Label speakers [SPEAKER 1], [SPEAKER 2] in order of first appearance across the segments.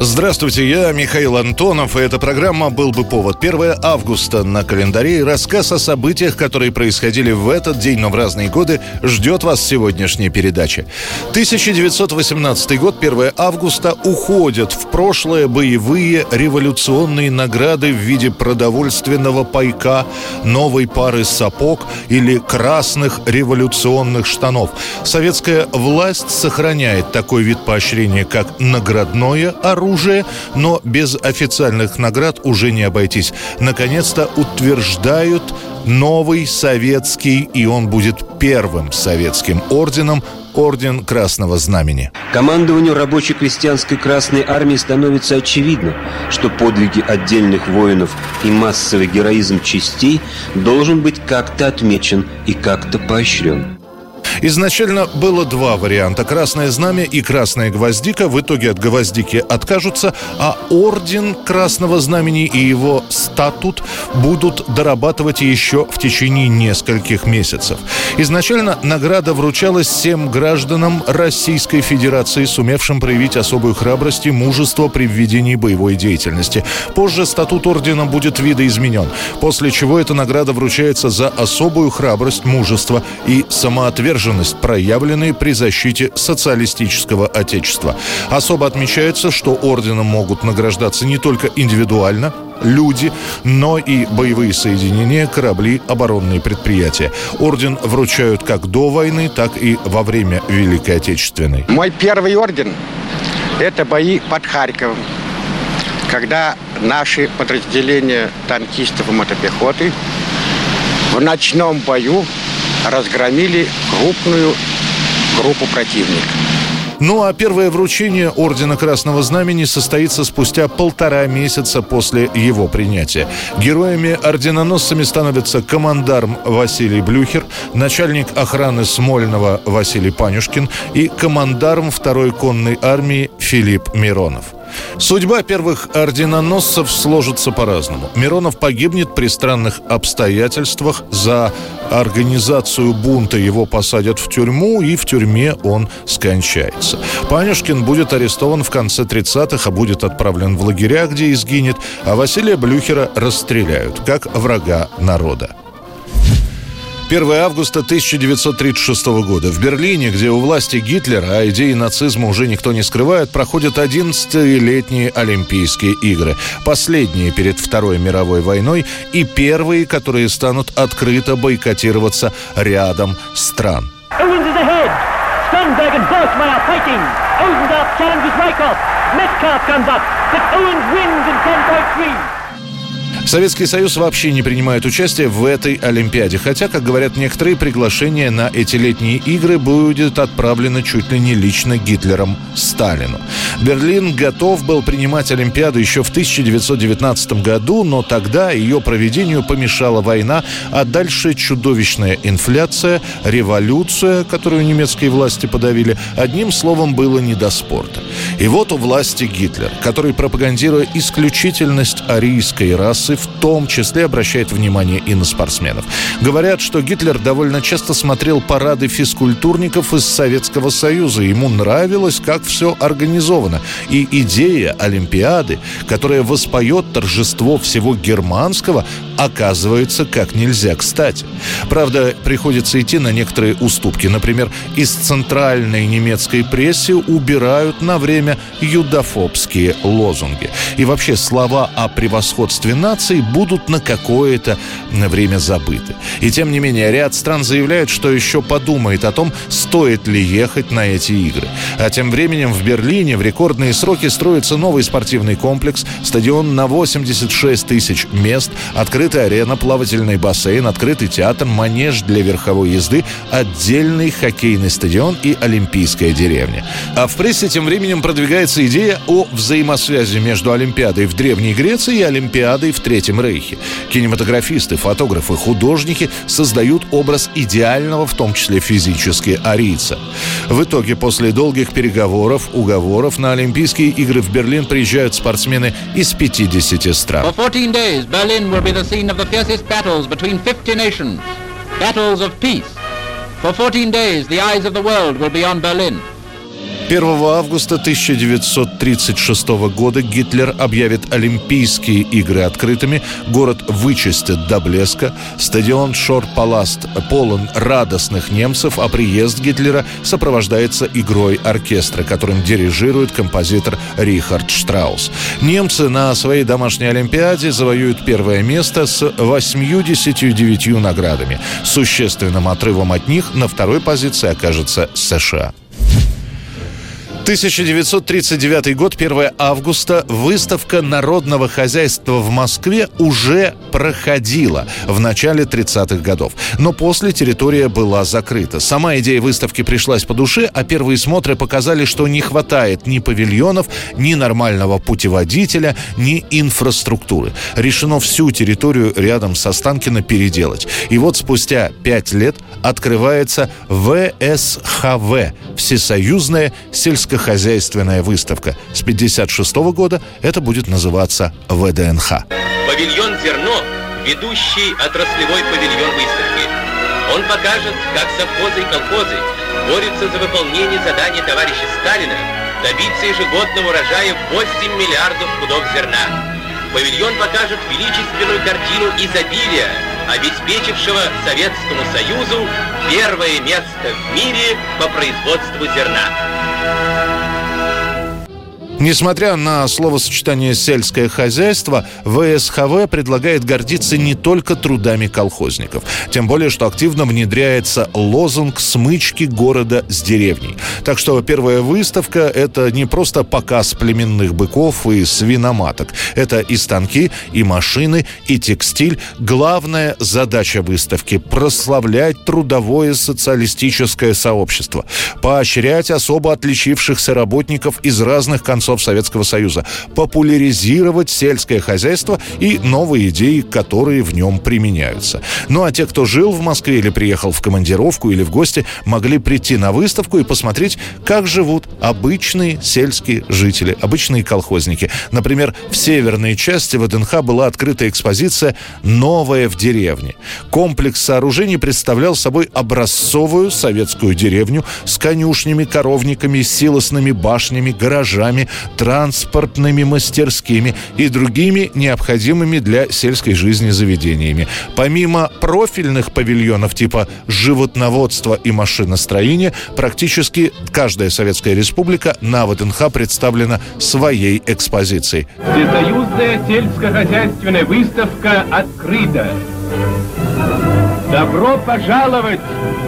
[SPEAKER 1] Здравствуйте, я Михаил Антонов, и эта программа «Был бы повод». 1 августа на календаре рассказ о событиях, которые происходили в этот день, но в разные годы, ждет вас сегодняшняя передача. 1918 год, 1 августа, уходят в прошлое боевые революционные награды в виде продовольственного пайка, новой пары сапог или красных революционных штанов. Советская власть сохраняет такой вид поощрения, как наградное оружие, оружие, но без официальных наград уже не обойтись. Наконец-то утверждают новый советский, и он будет первым советским орденом Орден Красного Знамени.
[SPEAKER 2] Командованию рабоче-крестьянской Красной Армии становится очевидно, что подвиги отдельных воинов и массовый героизм частей должен быть как-то отмечен и как-то поощрен.
[SPEAKER 1] Изначально было два варианта. Красное знамя и красная гвоздика. В итоге от гвоздики откажутся, а орден Красного Знамени и его статут будут дорабатывать еще в течение нескольких месяцев. Изначально награда вручалась всем гражданам Российской Федерации, сумевшим проявить особую храбрость и мужество при введении боевой деятельности. Позже статут ордена будет видоизменен, после чего эта награда вручается за особую храбрость, мужество и самоотверженность сдержанность, проявленные при защите социалистического отечества. Особо отмечается, что орденом могут награждаться не только индивидуально, люди, но и боевые соединения, корабли, оборонные предприятия. Орден вручают как до войны, так и во время Великой Отечественной.
[SPEAKER 3] Мой первый орден – это бои под Харьковом, когда наши подразделения танкистов и мотопехоты в ночном бою разгромили крупную группу противника.
[SPEAKER 1] Ну а первое вручение Ордена Красного Знамени состоится спустя полтора месяца после его принятия. Героями-орденоносцами становятся командарм Василий Блюхер, начальник охраны Смольного Василий Панюшкин и командарм второй конной армии Филипп Миронов. Судьба первых орденоносцев сложится по-разному. Миронов погибнет при странных обстоятельствах. За организацию бунта его посадят в тюрьму, и в тюрьме он скончается. Панюшкин будет арестован в конце 30-х, а будет отправлен в лагеря, где и сгинет, а Василия Блюхера расстреляют, как врага народа. 1 августа 1936 года. В Берлине, где у власти Гитлера, а идеи нацизма уже никто не скрывает, проходят 11-летние Олимпийские игры. Последние перед Второй мировой войной и первые, которые станут открыто бойкотироваться рядом стран. Owens wins in 10.3. Советский Союз вообще не принимает участие в этой Олимпиаде, хотя, как говорят некоторые, приглашение на эти летние игры будет отправлено чуть ли не лично Гитлером Сталину. Берлин готов был принимать Олимпиаду еще в 1919 году, но тогда ее проведению помешала война, а дальше чудовищная инфляция, революция, которую немецкие власти подавили. Одним словом, было не до спорта. И вот у власти Гитлер, который, пропагандируя исключительность арийской расы, в том числе обращает внимание и на спортсменов. Говорят, что Гитлер довольно часто смотрел парады физкультурников из Советского Союза. Ему нравилось, как все организовано. И идея Олимпиады, которая воспоет торжество всего германского, оказывается как нельзя кстати. Правда, приходится идти на некоторые уступки. Например, из центральной немецкой прессы убирают на время юдофобские лозунги. И вообще слова о превосходстве наций будут на какое-то время забыты. И тем не менее, ряд стран заявляют, что еще подумает о том, стоит ли ехать на эти игры. А тем временем в Берлине в рекордные сроки строится новый спортивный комплекс, стадион на 86 тысяч мест, открыт открытая арена, плавательный бассейн, открытый театр, манеж для верховой езды, отдельный хоккейный стадион и Олимпийская деревня. А в прессе тем временем продвигается идея о взаимосвязи между Олимпиадой в Древней Греции и Олимпиадой в Третьем Рейхе. Кинематографисты, фотографы, художники создают образ идеального, в том числе физически, арийца. В итоге, после долгих переговоров, уговоров на Олимпийские игры в Берлин приезжают спортсмены из 50 стран. For 14 days, Berlin will be the scene of the fiercest battles between 50 nations. Battles of peace. For 14 days, the eyes of the world will be on Berlin. 1 августа 1936 года Гитлер объявит Олимпийские игры открытыми, город вычистят до блеска, стадион Шор-Паласт полон радостных немцев, а приезд Гитлера сопровождается игрой оркестра, которым дирижирует композитор Рихард Штраус. Немцы на своей домашней Олимпиаде завоюют первое место с 89 наградами. Существенным отрывом от них на второй позиции окажется США. 1939 год, 1 августа, выставка народного хозяйства в Москве уже проходила в начале 30-х годов. Но после территория была закрыта. Сама идея выставки пришлась по душе, а первые смотры показали, что не хватает ни павильонов, ни нормального путеводителя, ни инфраструктуры. Решено всю территорию рядом со Останкино переделать. И вот спустя пять лет открывается ВСХВ – Всесоюзная сельскохозяйственная сельскохозяйственная выставка. С 1956 года это будет называться ВДНХ.
[SPEAKER 4] Павильон «Зерно» – ведущий отраслевой павильон выставки. Он покажет, как совхозы и колхозы борются за выполнение заданий товарища Сталина добиться ежегодного урожая 8 миллиардов пудов зерна. Павильон покажет величественную картину изобилия, обеспечившего Советскому Союзу первое место в мире по производству зерна.
[SPEAKER 1] Несмотря на словосочетание «сельское хозяйство», ВСХВ предлагает гордиться не только трудами колхозников. Тем более, что активно внедряется лозунг «смычки города с деревней». Так что первая выставка – это не просто показ племенных быков и свиноматок. Это и станки, и машины, и текстиль. Главная задача выставки – прославлять трудовое социалистическое сообщество, поощрять особо отличившихся работников из разных концов концов Советского Союза, популяризировать сельское хозяйство и новые идеи, которые в нем применяются. Ну а те, кто жил в Москве или приехал в командировку или в гости, могли прийти на выставку и посмотреть, как живут обычные сельские жители, обычные колхозники. Например, в северной части ВДНХ была открыта экспозиция «Новая в деревне». Комплекс сооружений представлял собой образцовую советскую деревню с конюшнями, коровниками, силосными башнями, гаражами, транспортными мастерскими и другими необходимыми для сельской жизни заведениями. Помимо профильных павильонов типа животноводства и машиностроения, практически каждая советская республика на ВДНХ представлена своей экспозицией.
[SPEAKER 5] Всесоюзная сельскохозяйственная выставка открыта. Добро пожаловать,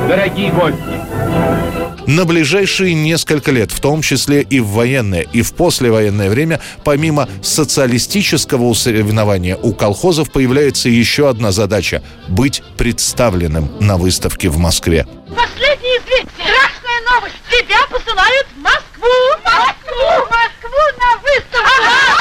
[SPEAKER 5] дорогие гости!
[SPEAKER 1] на ближайшие несколько лет, в том числе и в военное, и в послевоенное время, помимо социалистического усоревнования у колхозов появляется еще одна задача – быть представленным на выставке в Москве.
[SPEAKER 6] Последнее известие! Страшная новость! Тебя посылают в Москву! Москву! Москву на выставку! Ага!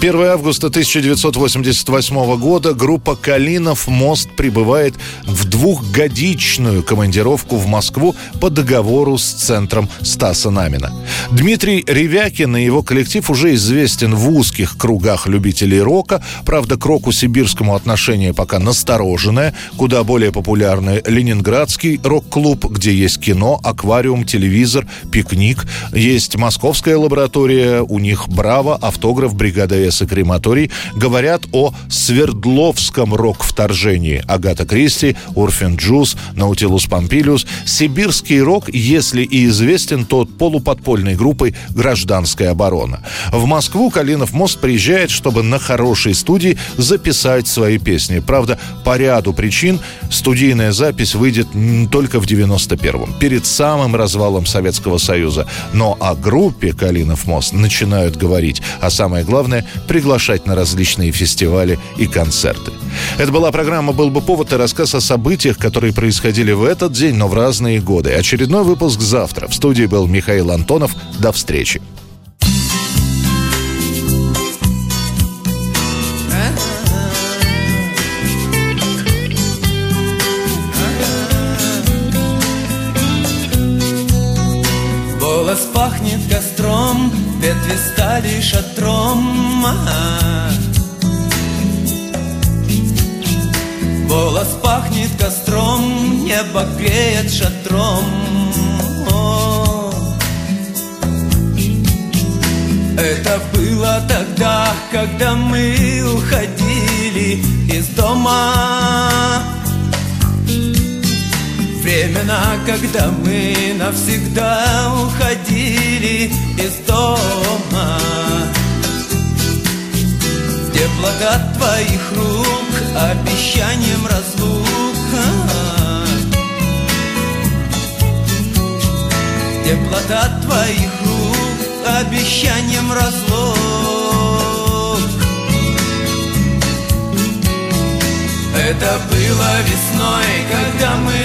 [SPEAKER 1] 1 августа 1988 года группа «Калинов мост» прибывает в двухгодичную командировку в Москву по договору с центром Стаса Намина. Дмитрий Ревякин и его коллектив уже известен в узких кругах любителей рока. Правда, к року сибирскому отношение пока настороженное. Куда более популярный ленинградский рок-клуб, где есть кино, аквариум, телевизор, пикник. Есть московская лаборатория, у них «Браво», автограф бригада ЧС и крематорий говорят о Свердловском рок-вторжении. Агата Кристи, Урфин Джуз, Наутилус Помпилиус. Сибирский рок, если и известен, то полуподпольной группой «Гражданская оборона». В Москву Калинов мост приезжает, чтобы на хорошей студии записать свои песни. Правда, по ряду причин студийная запись выйдет только в 91-м, перед самым развалом Советского Союза. Но о группе «Калинов мост» начинают говорить. А самое главное – приглашать на различные фестивали и концерты. Это была программа «Был бы повод» и рассказ о событиях, которые происходили в этот день, но в разные годы. Очередной выпуск завтра. В студии был Михаил Антонов. До встречи.
[SPEAKER 7] Стали шатром. Голос пахнет костром, небо греет шатром. Это было тогда, когда мы уходили из дома. Времена, когда мы навсегда уходили твоих рук обещанием разлука. Теплота твоих рук обещанием разлук. Это было весной, когда мы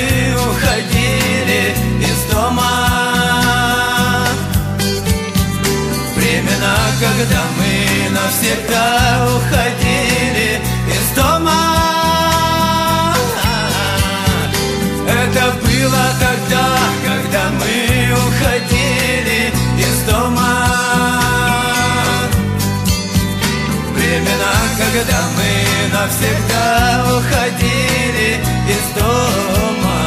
[SPEAKER 7] уходили из дома. Времена, когда мы навсегда уходили навсегда уходили из дома.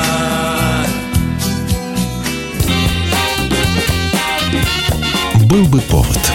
[SPEAKER 8] Был бы повод